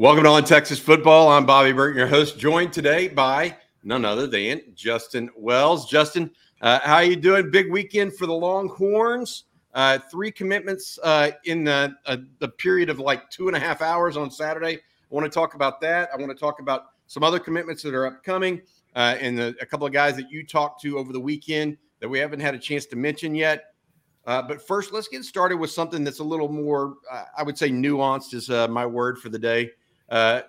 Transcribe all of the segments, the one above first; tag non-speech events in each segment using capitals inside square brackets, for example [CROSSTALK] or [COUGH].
Welcome to On Texas Football. I'm Bobby Burton, your host, joined today by none other than Justin Wells. Justin, uh, how are you doing? Big weekend for the Longhorns. Uh, three commitments uh, in the, uh, the period of like two and a half hours on Saturday. I want to talk about that. I want to talk about some other commitments that are upcoming uh, and the, a couple of guys that you talked to over the weekend that we haven't had a chance to mention yet. Uh, but first, let's get started with something that's a little more, I would say, nuanced is my word for the day. Uh,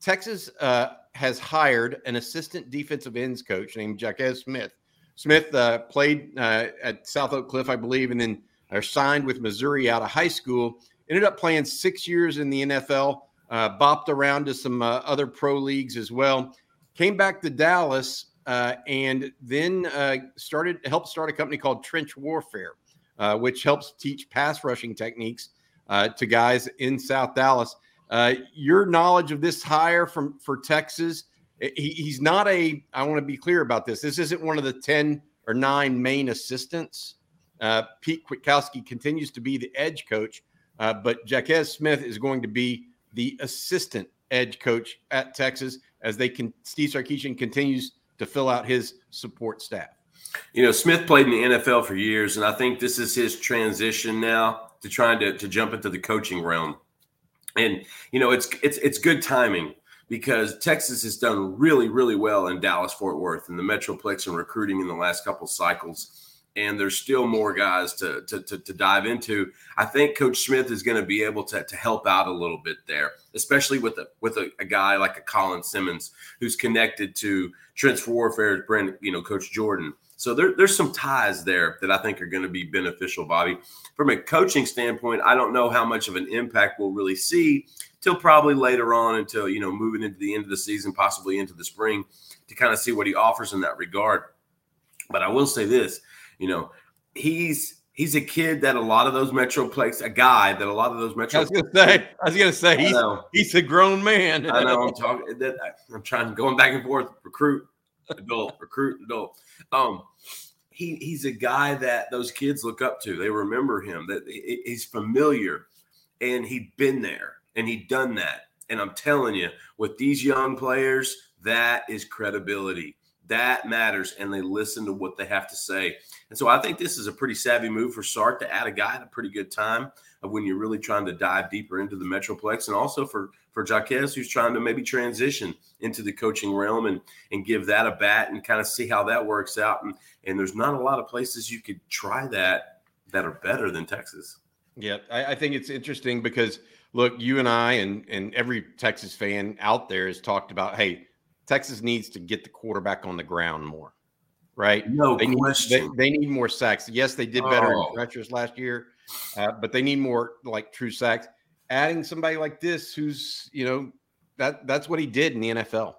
Texas uh, has hired an assistant defensive ends coach named Jacquies Smith. Smith uh, played at South Oak Cliff, I believe, and then are signed with Missouri out of high school. Ended up playing six years in the NFL, bopped around to some other pro leagues as well. Came back to Dallas uh, and then uh, started helped start a company called Trench Warfare, uh, which helps teach pass rushing techniques uh, to guys in South Dallas. Uh, your knowledge of this hire from for Texas, he, he's not a. I want to be clear about this. This isn't one of the ten or nine main assistants. Uh, Pete Kwiatkowski continues to be the edge coach, but Jacquies Smith is going to be the assistant edge coach at Texas as they can. Steve Sarkisian continues to fill out his support staff. You know, Smith played in the NFL for years, and I think this is his transition now to trying to, to jump into the coaching realm. And you know, it's it's it's good timing because Texas has done really, really well in Dallas Fort Worth and the Metroplex and recruiting in the last couple cycles and there's still more guys to, to, to, to dive into. I think Coach Smith is going to be able to, to help out a little bit there, especially with a with a, a guy like a Colin Simmons who's connected to Trench Warfare's brand, you know, Coach Jordan. So there, there's some ties there that I think are going to be beneficial, Bobby. From a coaching standpoint, I don't know how much of an impact we'll really see till probably later on until, you know, moving into the end of the season, possibly into the spring to kind of see what he offers in that regard. But I will say this you know, he's he's a kid that a lot of those Metroplex, a guy that a lot of those Metro. I was gonna say, I was gonna say, he's he's a grown man. I know. I'm talking. That, I'm trying going back and forth. Recruit, adult, recruit, adult. Um, he he's a guy that those kids look up to. They remember him. That he's familiar, and he'd been there and he'd done that. And I'm telling you, with these young players, that is credibility. That matters, and they listen to what they have to say. And so I think this is a pretty savvy move for Sark to add a guy at a pretty good time of when you're really trying to dive deeper into the Metroplex, and also for for Jacquies, who's trying to maybe transition into the coaching realm and and give that a bat and kind of see how that works out. And and there's not a lot of places you could try that that are better than Texas. Yeah, I, I think it's interesting because look, you and I and and every Texas fan out there has talked about, hey, Texas needs to get the quarterback on the ground more, right? No they question. Need, they, they, need more sacks. Yes, they did better oh. in pressures last year, uh, but they need more like true sacks. Adding somebody like this, who's you know that that's what he did in the NFL.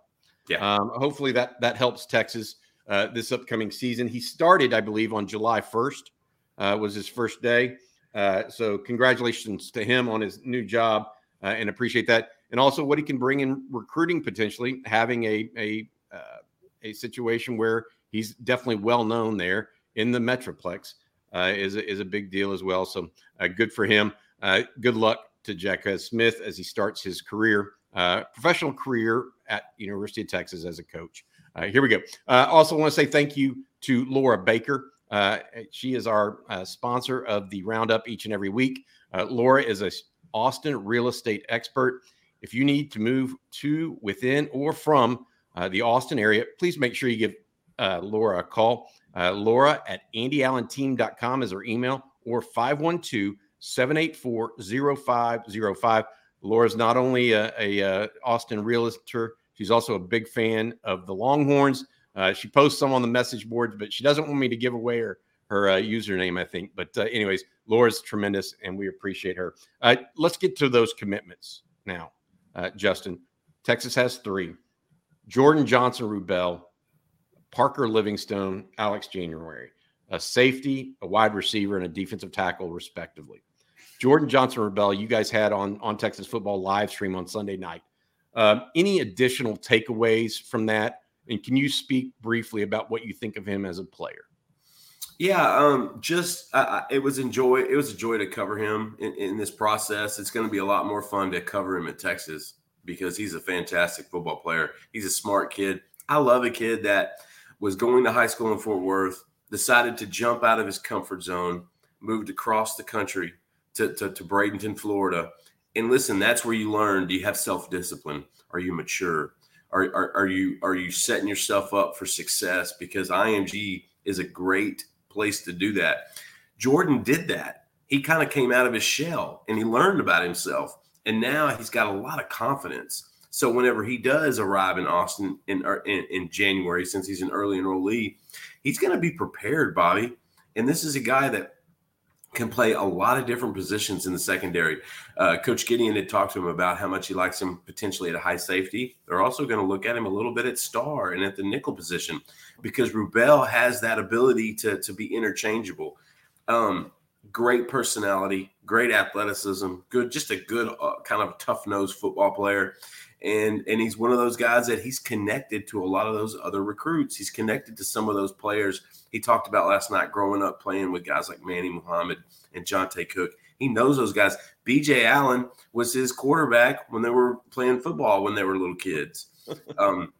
Yeah. Um, hopefully that that helps Texas uh, this upcoming season. He started, I believe, on July first. Uh, was his first day. Uh, so congratulations to him on his new job, uh, and appreciate that and also what he can bring in recruiting potentially, having a a uh, a situation where he's definitely well known there in the Metroplex uh, is a, is a big deal as well. So uh, good for him. Uh, good luck to Jacquies Smith as he starts his career, uh, professional career at University of Texas as a coach. Uh, here we go. also, want to say thank you to Laura Baker. she is our sponsor of the Roundup each and every week. Laura is a Austin real estate expert. If you need to move to, within, or from uh, the Austin area, please make sure you give uh, Laura a call. Uh, Laura at andyallenteam.com is her email or 512 784 0505. Laura's not only a, a, a, Austin realtor, she's also a big fan of the Longhorns. Uh, she posts some on the message boards, but she doesn't want me to give away her her uh, username, I think. But uh, anyways, Laura's tremendous, and we appreciate her. Uh, let's get to those commitments now uh, Justin. Texas has three Jordon Johnson Rubell, Parker Livingstone, Alex January, a safety, a wide receiver, and a defensive tackle, respectively. Jordon Johnson Rubell, you guys had on, on Texas football live stream on Sunday night. Um, any additional takeaways from that? And can you speak briefly about what you think of him as a player? Yeah, um, just uh, it was enjoy. It was a joy to cover him in, in this process. It's going to be a lot more fun to cover him at Texas because he's a fantastic football player. He's a smart kid. I love a kid that was going to high school in Fort Worth, decided to jump out of his comfort zone, moved across the country to, to, to Bradenton, Florida. And listen, that's where you learn. Do you have self discipline? Are you mature? Are, are, are you are you setting yourself up for success? Because IMG is a great place to do that. Jordon did that. He kind of came out of his shell and he learned about himself. And now he's got a lot of confidence. So whenever he does arrive in Austin in, in, in January, since he's an early enrollee, he's going to be prepared, Bobby. And this is a guy that can play a lot of different positions in the secondary. Uh, Coach Gideon had talked to him about how much he likes him potentially at a high safety. They're also going to look at him a little bit at star and at the nickel position because Rubell has that ability to, to be interchangeable. Um, great personality, great athleticism, good, just a good uh, kind of tough nosed football player. And, and he's one of those guys that he's connected to a lot of those other recruits. He's connected to some of those players he talked about last night growing up playing with guys like Manny Muhammad and Johntay Cook. He knows those guys. BJ Allen was his quarterback when they were playing football when they were little kids. [LAUGHS] Um,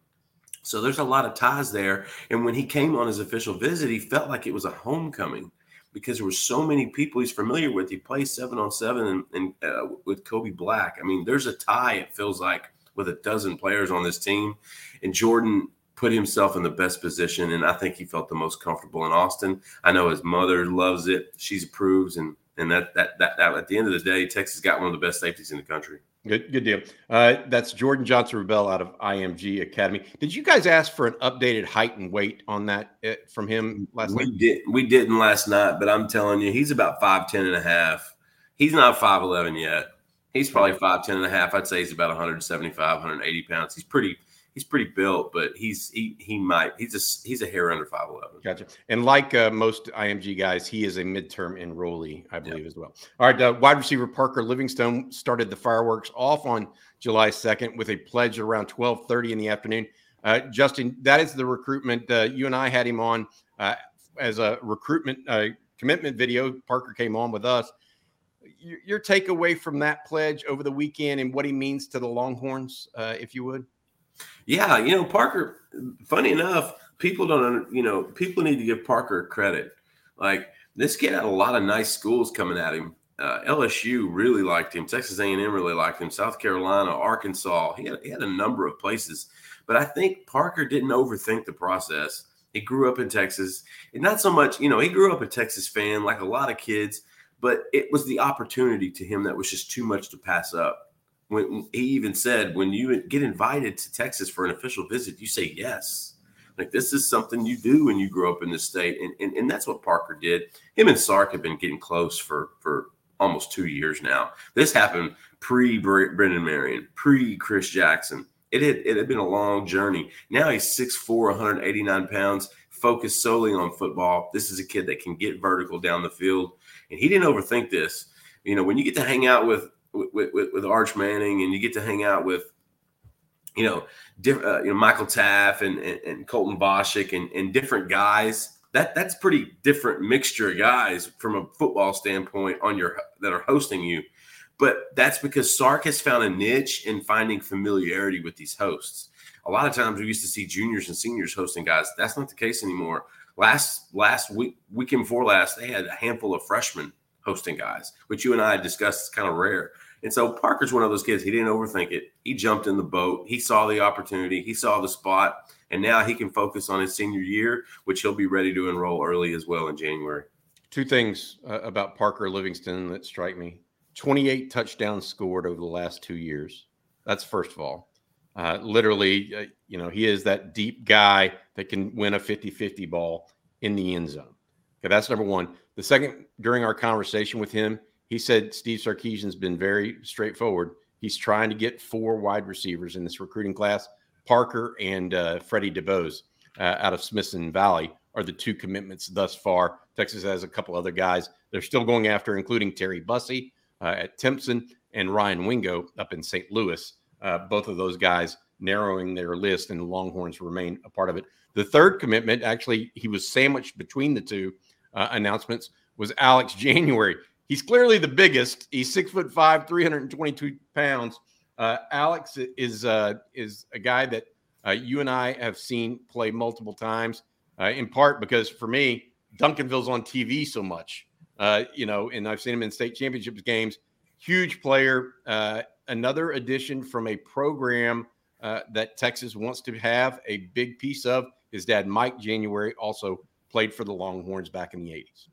so there's a lot of ties there. And when he came on his official visit, he felt like it was a homecoming because there were so many people he's familiar with. He plays seven on seven and, and uh, with Kobe Black. I mean, there's a tie. It feels like with a dozen players on this team, and Jordon put himself in the best position, and I think he felt the most comfortable in Austin. I know his mother loves it; she approves, and and that that that, that at the end of the day, Texas got one of the best safeties in the country. Good, good deal. Uh, that's Jordon Johnson Rubell out of IMG Academy. Did you guys ask for an updated height and weight on that uh, from him last we night? Did, we didn't last night, but I'm telling you, he's about 5'10 and a half. He's not 5'11 yet. He's probably 5'10 and a half. I'd say he's about 175, 180 pounds. He's pretty – he's pretty built, but he's he he might he's a he's a hair under five eleven. Gotcha. And like uh, most IMG guys, he is a midterm enrollee, I believe, yep. as well. All right, uh, wide receiver Parker Livingstone started the fireworks off on July second with a pledge around twelve thirty in the afternoon. Uh, Justin, that is the recruitment. Uh, you and I had him on uh, as a recruitment uh, commitment video. Parker came on with us. Your, your takeaway from that pledge over the weekend and what he means to the Longhorns, if you would. Yeah, you know, Parker, funny enough, people don't, you know, people need to give Parker credit. Like this kid had a lot of nice schools coming at him. Uh, LSU really liked him. Texas A&M really liked him. South Carolina, Arkansas. He had, he had a number of places. But I think Parker didn't overthink the process. He grew up in Texas. And not so much, you know, he grew up a Texas fan like a lot of kids, but it was the opportunity to him that was just too much to pass up when he even said when you get invited to Texas for an official visit, you say yes. Like this is something you do when you grow up in the state, and, and and that's what Parker did. Him and Sark have been getting close for for almost two years now. This happened pre Brennan Marion, pre Chris Jackson. It had it had been a long journey. Now he's 6'4", 189 pounds, focused solely on football. This is a kid that can get vertical down the field, and he didn't overthink this. You know, when you get to hang out with with, with, with Arch Manning, and you get to hang out with, you know, diff, uh, you know Michael Taaffe and, and, and Colton Vasek and, and different guys. That that's pretty different mixture of guys from a football standpoint on your that are hosting you. But that's because Sark has found a niche in finding familiarity with these hosts. A lot of times we used to see juniors and seniors hosting guys. That's not the case anymore. Last last week weekend before last, they had a handful of freshmen hosting guys, which you and I discussed is kind of rare. And so Parker's one of those kids. He didn't overthink it. He jumped in the boat. He saw the opportunity. He saw the spot, and now he can focus on his senior year, which he'll be ready to enroll early as well in January. Two things uh, about Parker Livingstone that strike me: 28 touchdowns scored over the last two years. That's first of all. Uh, literally, uh, you know, he is that deep guy that can win a 50-50 ball in the end zone. Okay, that's number one. The second, during our conversation with him, he said Steve Sarkisian's been very straightforward. He's trying to get four wide receivers in this recruiting class. Parker and uh, Freddie DeBose uh, out of Smithson Valley are the two commitments thus far. Texas has a couple other guys they're still going after, including Terry Bussey uh, at Timpson and Ryan Wingo up in St. Louis. Uh, both of those guys narrowing their list, and the Longhorns remain a part of it. The third commitment, actually, he was sandwiched between the two uh, announcements was Alex [LAUGHS] January. He's clearly the biggest. He's six foot five, 322 pounds. Uh, Alex is uh, is a guy that uh, you and I have seen play multiple times, uh, in part because for me, Duncanville's on TV so much, you know, and I've seen him in state championships games. Huge player, another addition from a program that Texas wants to have a big piece of. His dad, Mike January, also played for the Longhorns back in the 80s.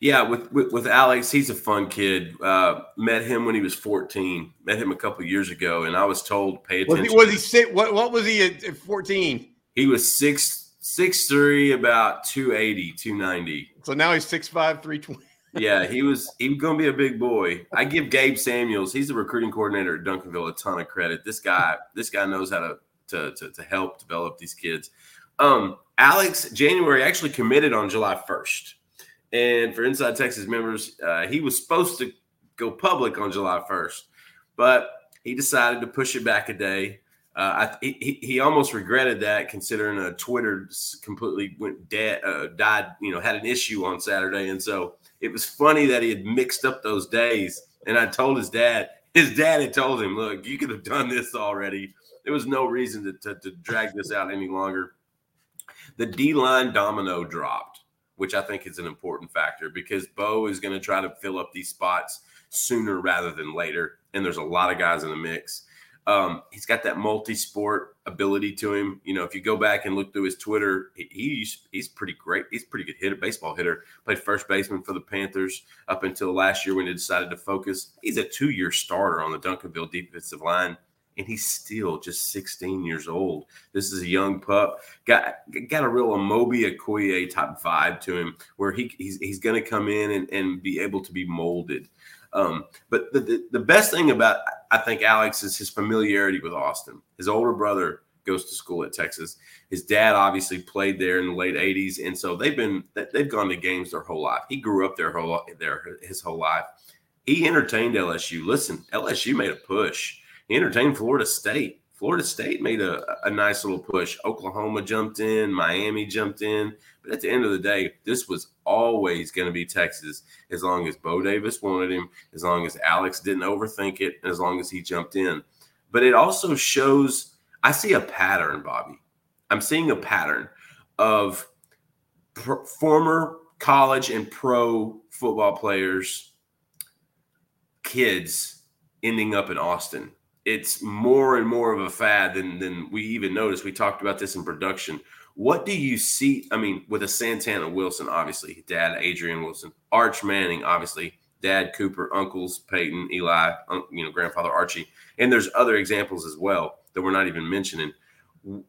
Yeah, with, with, with Alex, he's a fun kid. Uh, met him when he was 14. Met him a couple years ago, and I was told pay attention. Was he, was he? What what was he at, at 14? He was six six three, about 280, 290. So now he's 6'5", 320. Yeah, he was he was gonna be a big boy. I give Gabe Samuels, he's the recruiting coordinator at Duncanville, a ton of credit. This guy, this guy knows how to to to, to help develop these kids. Um, Alex January actually committed on July 1st. And for Inside Texas members, uh, he was supposed to go public on July 1st, but he decided to push it back a day. Uh, I, he, he almost regretted that, considering uh, Twitter completely went dead, uh, died. You know, had an issue on Saturday, and so it was funny that he had mixed up those days. And I told his dad. His dad had told him, "Look, you could have done this already. There was no reason to, to, to drag this out any longer." The D line domino dropped which I think is an important factor because Bo is going to try to fill up these spots sooner rather than later. And there's a lot of guys in the mix. Um, he's got that multi-sport ability to him. You know, if you go back and look through his Twitter, he, he's he's pretty great. He's pretty good hitter, baseball hitter. Played first baseman for the Panthers up until last year when he decided to focus. He's a two-year starter on the Duncanville defensive line and he's still just 16 years old. This is a young pup. Got got a real Amobi Okoye type vibe to him, where he he's, he's going to come in and, and be able to be molded. Um, but the, the, the best thing about I think Alex is his familiarity with Austin. His older brother goes to school at Texas. His dad obviously played there in the late 80s, and so they've been they've gone to games their whole life. He grew up their whole their his whole life. He entertained LSU. Listen, LSU made a push he entertained Florida State. Florida State made a, a nice little push. Oklahoma jumped in, Miami jumped in. But at the end of the day, this was always going to be Texas as long as Bo Davis wanted him, as long as Alex didn't overthink it, as long as he jumped in. But it also shows I see a pattern, Bobby. I'm seeing a pattern of pr- former college and pro football players, kids ending up in Austin it's more and more of a fad than than we even noticed. We talked about this in production. What do you see? I mean, with a Santana Wilson, obviously, dad Adrian Wilson, Arch Manning, obviously, dad Cooper, uncles Peyton, Eli, you know, grandfather Archie, and there's other examples as well that we're not even mentioning.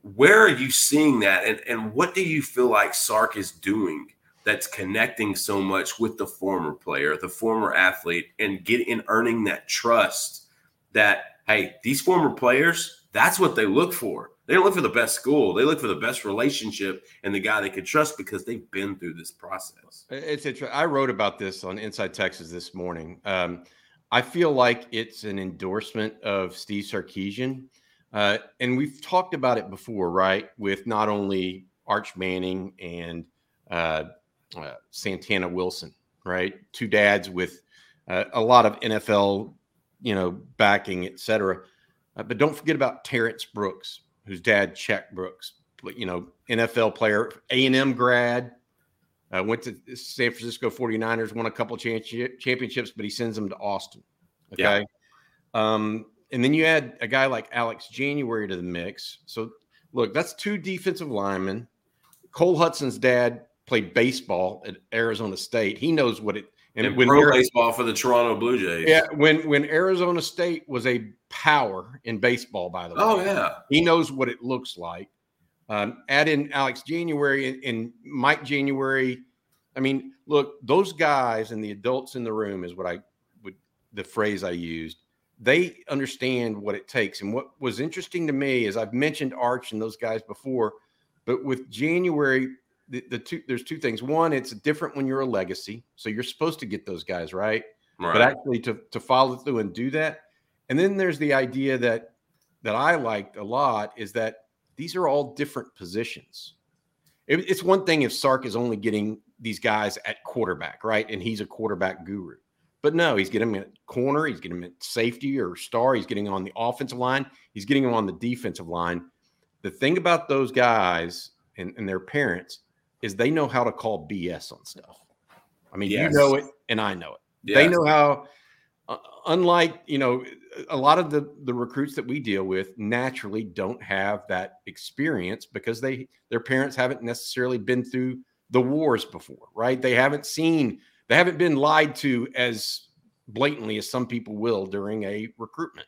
Where are you seeing that, and and what do you feel like Sark is doing that's connecting so much with the former player, the former athlete, and get in earning that trust that hey, these former players, that's what they look for. They don't look for the best school. They look for the best relationship and the guy they can trust because they've been through this process. It's interesting. I wrote about this on Inside Texas this morning. Um, I feel like it's an endorsement of Steve Sarkisian. Uh, and we've talked about it before, right? With not only Arch Manning and uh, uh, Santana Wilson, right? Two dads with uh, a lot of NFL you know, backing, etc. Uh, but don't forget about Terrence Brooks, whose dad Chuck Brooks, you know, NFL player, A&M grad, uh, went to San Francisco 49ers, won a couple championships, but he sends them to Austin. Okay. Yeah. Um, and then you add a guy like Alex January to the mix. So look, that's two defensive linemen. Cole Hutson's dad played baseball at Arizona State. He knows what it and, and when pro baseball for the Toronto Blue Jays. Yeah, when when Arizona State was a power in baseball, by the way. Oh yeah, he knows what it looks like. Um, add in Alex January and, and Mike January. I mean, look, those guys and the adults in the room is what I would the phrase I used. They understand what it takes. And what was interesting to me is I've mentioned Arch and those guys before, but with January, the, the two there's two things. One, it's different when you're a legacy, so you're supposed to get those guys right, right. but actually to to follow through and do that. And then there's the idea that that I liked a lot is that these are all different positions. It, it's one thing if Sark is only getting these guys at quarterback, right? And he's a quarterback guru. But no, he's getting him at corner, he's getting him at safety or star, he's getting on the offensive line, he's getting him on the defensive line. The thing about those guys and, and their parents is they know how to call BS on stuff. I mean, yes. you know it, and I know it. Yes. They know how. Uh, unlike you know, a lot of the the recruits that we deal with naturally don't have that experience because they their parents haven't necessarily been through the wars before, right? They haven't seen, they haven't been lied to as blatantly as some people will during a recruitment.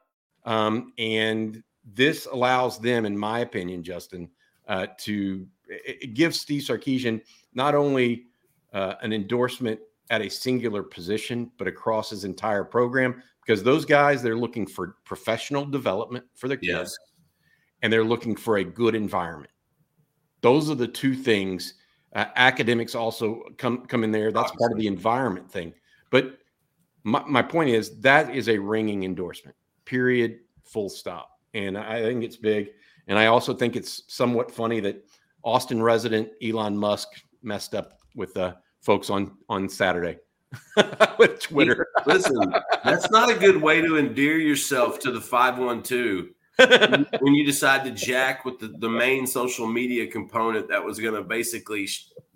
Um, and this allows them, in my opinion, Justin, uh, to give Steve Sarkisian not only uh, an endorsement at a singular position, but across his entire program because those guys they're looking for professional development for their kids yes. and they're looking for a good environment those are the two things uh, academics also come come in there that's Obviously. part of the environment thing but my, my point is that is a ringing endorsement period full stop and i think it's big and i also think it's somewhat funny that austin resident elon musk messed up with the folks on on saturday [LAUGHS] with Twitter. [LAUGHS] Listen, that's not a good way to endear yourself to the 512 [LAUGHS] when you decide to jack with the, the main social media component that was going to basically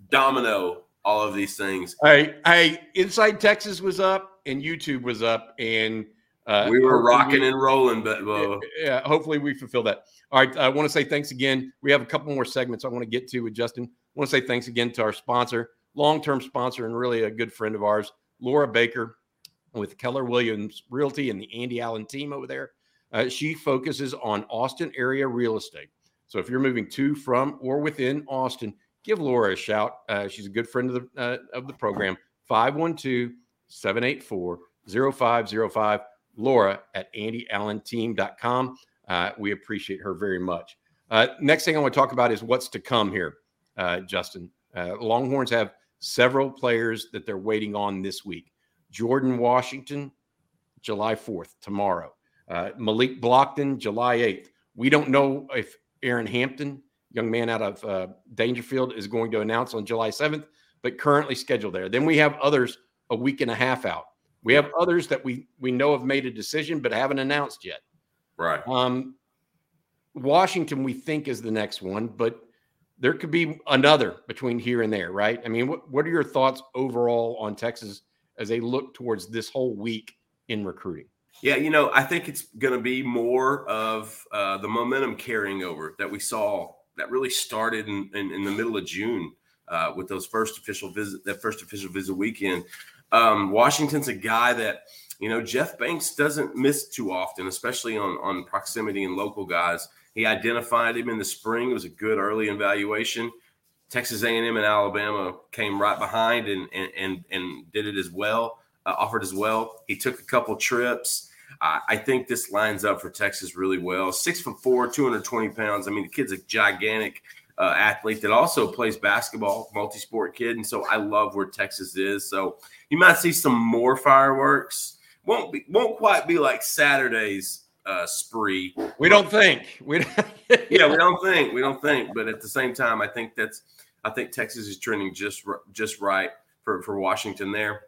domino all of these things. I, I, Inside Texas was up and YouTube was up, and uh, we were rocking we, and rolling. But uh, yeah, hopefully we fulfill that. All right, I want to say thanks again. We have a couple more segments I want to get to with Justin. I want to say thanks again to our sponsor, long term sponsor and really a good friend of ours, Laura Baker with Keller Williams Realty and the Andy Allen team over there. Uh, she focuses on Austin area real estate. So if you're moving to, from, or within Austin, give Laura a shout. Uh, she's a good friend of the uh, of the program. 512 784 0505. Laura at andyallenteam.com. Uh, we appreciate her very much. Uh, next thing I want to talk about is what's to come here, uh, Justin. Uh, Longhorns have several players that they're waiting on this week. Jordan Washington, July 4th, tomorrow. Uh, Malik Blockton, July 8th. We don't know if Aaron Hampton, young man out of uh, Daingerfield, is going to announce on July 7th, but currently scheduled there. Then we have others a week and a half out. We have others that we we know have made a decision but haven't announced yet. Right. Um, Washington, we think is the next one, but there could be another between here and there, right? I mean, what, what are your thoughts overall on Texas as they look towards this whole week in recruiting? Yeah, you know, I think it's going to be more of uh, the momentum carrying over that we saw that really started in, in, in the middle of June uh, with those first official visit, that first official visit weekend. Um, Washington's a guy that you know Jeff Banks doesn't miss too often, especially on on proximity and local guys. He identified him in the spring. It was a good early evaluation. Texas A&M and Alabama came right behind and and and, and did it as well, uh, offered as well. He took a couple trips. I think this lines up for Texas really well. Six foot four, 220 pounds. I mean, the kid's a gigantic uh, athlete that also plays basketball, multi-sport kid, and so I love where Texas is. So you might see some more fireworks. Won't be, won't quite be like Saturday's uh, spree. We don't think. We don't, [LAUGHS] yeah, we don't think. We don't think. But at the same time, I think that's I think Texas is trending just just right for for Washington there.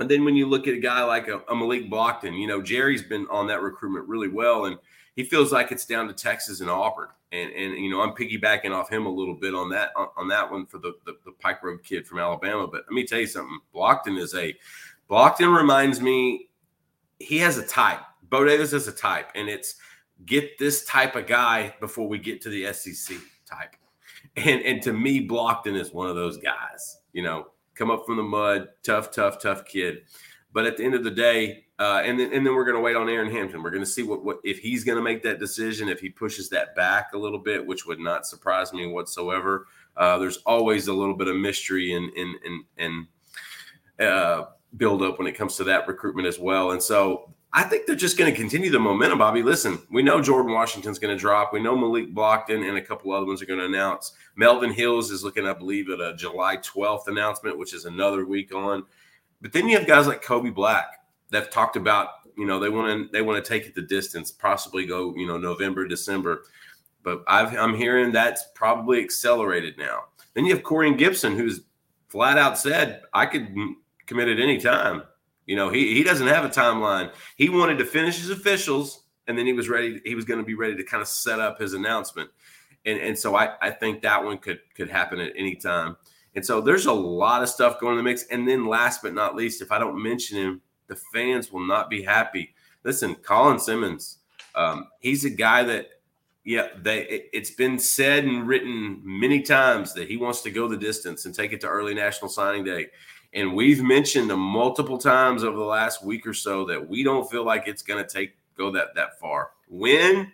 And then when you look at a guy like a, a Malik Blockton, you know, Jerry's been on that recruitment really well. And he feels like it's down to Texas and Auburn. And, and you know, I'm piggybacking off him a little bit on that on, that one for the, the, the Pike Road kid from Alabama. But let me tell you something. Blockton is a Blockton reminds me he has a type. Bo Davis is a type, and it's get this type of guy before we get to the SEC type. And and to me, Blockton is one of those guys. You know, come up from the mud, tough, tough, tough kid. But at the end of the day, uh, and then and then we're going to wait on Aaron Hampton. We're going to see what what if he's going to make that decision. If he pushes that back a little bit, which would not surprise me whatsoever. Uh, there's always a little bit of mystery and and and and uh, build up when it comes to that recruitment as well. And so I think they're just going to continue the momentum, Bobby. Listen, we know Jordan Washington's going to drop. We know Malik Blockton and a couple other ones are going to announce. Melvin Hills is looking, I believe, at a July 12th announcement, which is another week on. But then you have guys like Kobe Black that have talked about, you know, they want to they want to take it the distance, possibly go, you know, November, December. But I've, I'm hearing that's probably accelerated now. Then you have Corian Gibson, who's flat out said, I could commit at any time. You know, he, he doesn't have a timeline. He wanted to finish his officials and then he was ready. He was going to be ready to kind of set up his announcement. And, and so I, I think that one could could happen at any time. And so there's a lot of stuff going in the mix. And then last but not least, if I don't mention him, the fans will not be happy. Listen, Colin Simmons, um, he's a guy that, yeah, they it, it's been said and written many times that he wants to go the distance and take it to early National Signing Day. And we've mentioned multiple times over the last week or so that we don't feel like it's going to take go that that far. When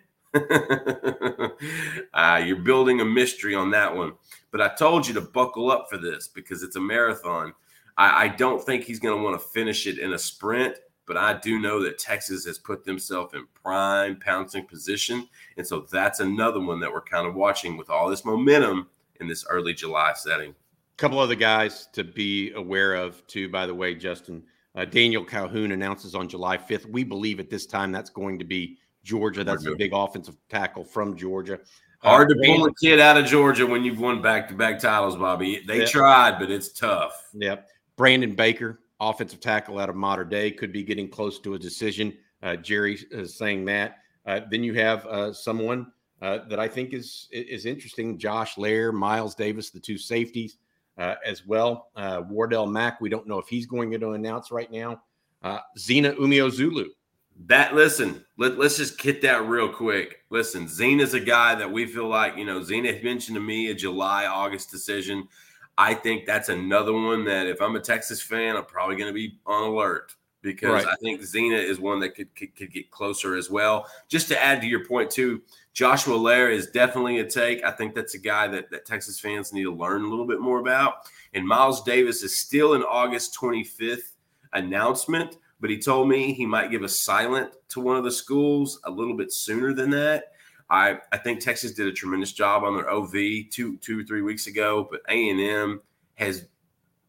uh, [LAUGHS] you're building a mystery on that one, but I told you to buckle up for this because it's a marathon. I, I don't think he's going to want to finish it in a sprint, but I do know that Texas has put themselves in prime pouncing position, and so that's another one that we're kind of watching with all this momentum in this early July setting A couple other guys to be aware of, too, by the way, Justin. Uh, Daniel Calhoun announces on July 5th. We believe at this time that's going to be Georgia. That's a big offensive tackle from Georgia. Uh, Hard to pull a kid out of Georgia when you've won back to back titles, Bobby. They yep. tried, but it's tough. Yep. Brandon Baker, offensive tackle out of Mater Dei, could be getting close to a decision. Uh, Jerry is saying that. Uh, then you have uh, someone uh, that I think is is interesting: Josh Lair, Miles Davis, the two safeties uh, as well. Uh, Wardell Mack, we don't know if he's going to announce right now. Uh, Zina Umeozulu. That listen, let, us just get that real quick. Listen, Zina's a guy that we feel like, you know, Zina mentioned to me a July, August decision. I think that's another one that if I'm a Texas fan, I'm probably going to be on alert because right. I think Zina is one that could, could, could get closer as well. Just to add to your point too, Joshua Lair is definitely a take. I think that's a guy that, that Texas fans need to learn a little bit more about. And Miles Davis is still an August 25th announcement, but he told me he might give a silent to one of the schools a little bit sooner than that. I, I think Texas did a tremendous job on their OV two two or three weeks ago, but A and M has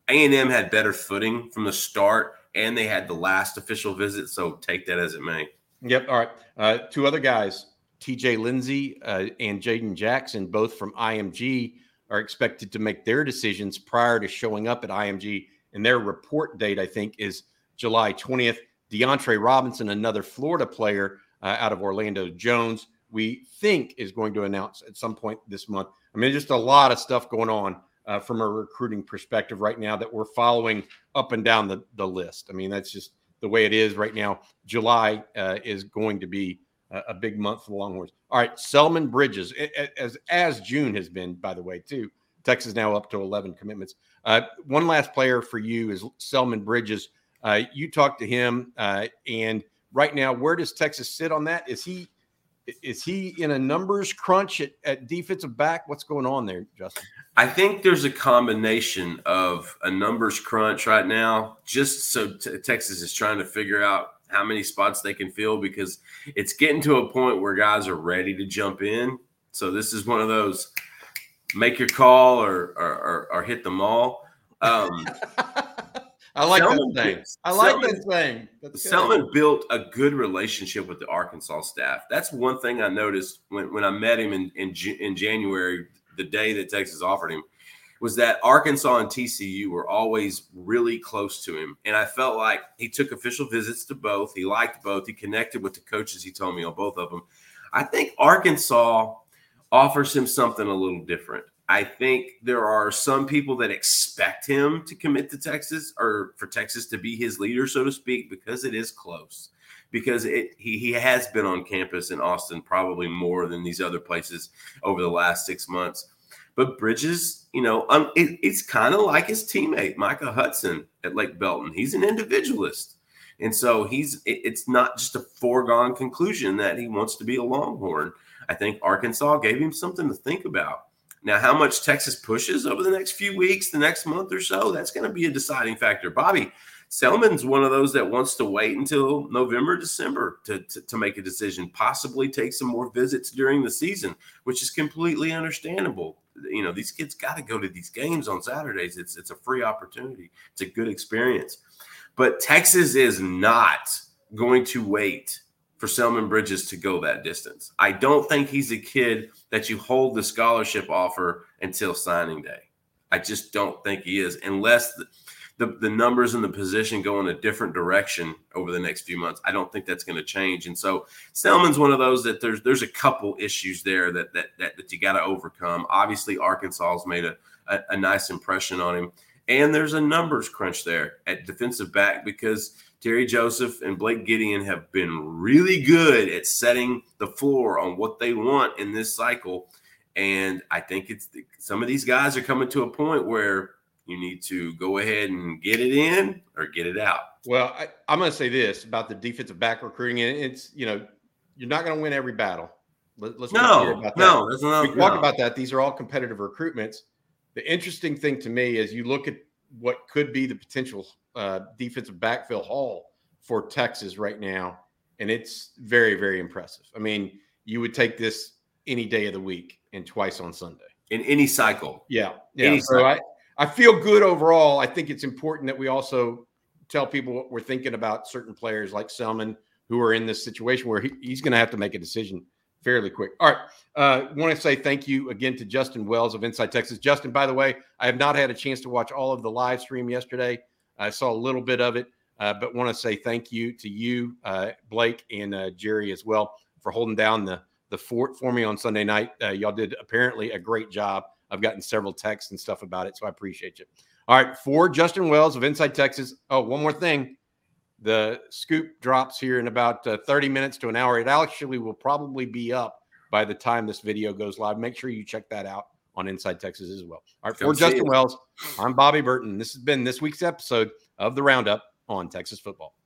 A and M had better footing from the start, and they had the last official visit. So take that as it may. Yep. All right. Uh, two other guys TJ Lindsey uh, and Jaden Jackson, both from IMG, are expected to make their decisions prior to showing up at IMG. And their report date, I think, is July 20th. DeAndre Robinson, another Florida player uh, out of Orlando Jones, we think is going to announce at some point this month. I mean, just a lot of stuff going on uh, from a recruiting perspective right now that we're following up and down the, the list. I mean, that's just the way it is right now. July uh, is going to be a, big month for the Longhorns. All right, Selman Bridges, as as June has been, by the way, too. Texas now up to 11 commitments. Uh, one last player for you is Selman Bridges. Uh, you talked to him, uh, and right now, where does Texas sit on that? Is he is he in a numbers crunch at, at defensive back? What's going on there, Justin? I think there's a combination of a numbers crunch right now, just so t- Texas is trying to figure out how many spots they can fill because it's getting to a point where guys are ready to jump in. So this is one of those make your call or or, or, or hit them all. Um, [LAUGHS] I like Selman, that thing. I like Selman, that thing. Selman built a good relationship with the Arkansas staff. That's one thing I noticed when, when I met him in, in in January, the day that Texas offered him. was that Arkansas and TCU were always really close to him. And I felt like he took official visits to both. He liked both. He connected with the coaches, he told me on both of them. I think Arkansas offers him something a little different. I think there are some people that expect him to commit to Texas or for Texas to be his leader, so to speak, because it is close. Because it he, he has been on campus in Austin probably more than these other places over the last six months. But Bridges, you know, um, it, it's kind of like his teammate Micah Hudson at Lake Belton. He's an individualist, and so he's it, it's not just a foregone conclusion that he wants to be a Longhorn. I think Arkansas gave him something to think about. Now, how much Texas pushes over the next few weeks, the next month or so, that's going to be a deciding factor. Bobby Selman's one of those that wants to wait until November, December to, to, to, make a decision, possibly take some more visits during the season, which is completely understandable. You know, these kids got to go to these games on Saturdays. It's it's a free opportunity. It's a good experience. But Texas is not going to wait for Selman Bridges to go that distance. I don't think he's a kid that you hold the scholarship offer until signing day. I just don't think he is, unless the, the, the numbers in the position go in a different direction over the next few months. I don't think that's going to change. And so Selman's one of those that there's there's a couple issues there that that that, that you got to overcome. Obviously, Arkansas's made a, a, a nice impression on him. And there's a numbers crunch there at defensive back because Terry Joseph and Blake Gideon have been really good at setting the floor on what they want in this cycle. And I think it's some of these guys are coming to a point where you need to go ahead and get it in or get it out. Well, I, am going to say this about the defensive back recruiting, and it's you know you're not going to win every battle. Let, us no, about that. no, that's not, we talk about that. These are all competitive recruitments. The interesting thing to me is you look at what could be the potential uh, defensive backfill haul for Texas right now, and it's very, very impressive. I mean, you would take this any day of the week and twice on Sunday in any cycle. Yeah, yeah. Any so cycle. I, I feel good overall. I think it's important that we also tell people what we're thinking about certain players like Selman who are in this situation where he, he's going to have to make a decision fairly quick. All right. Uh, want to say thank you again to Justin Wells of Inside Texas. Justin, by the way, I have not had a chance to watch all of the live stream yesterday. I saw a little bit of it, uh, but want to say thank you to you, uh, Blake, and uh, Jerry as well for holding down the the fort for me on Sunday night. Uh, y'all did apparently a great job. I've gotten several texts and stuff about it, so I appreciate you. All right, for Justin Wells of Inside Texas. Oh, one more thing. The scoop drops here in about uh, 30 minutes to an hour. It actually will probably be up by the time this video goes live. Make sure you check that out on Inside Texas as well. All right, for Justin it. Wells, I'm Bobby Burton. This has been this week's episode of the Roundup on Texas football.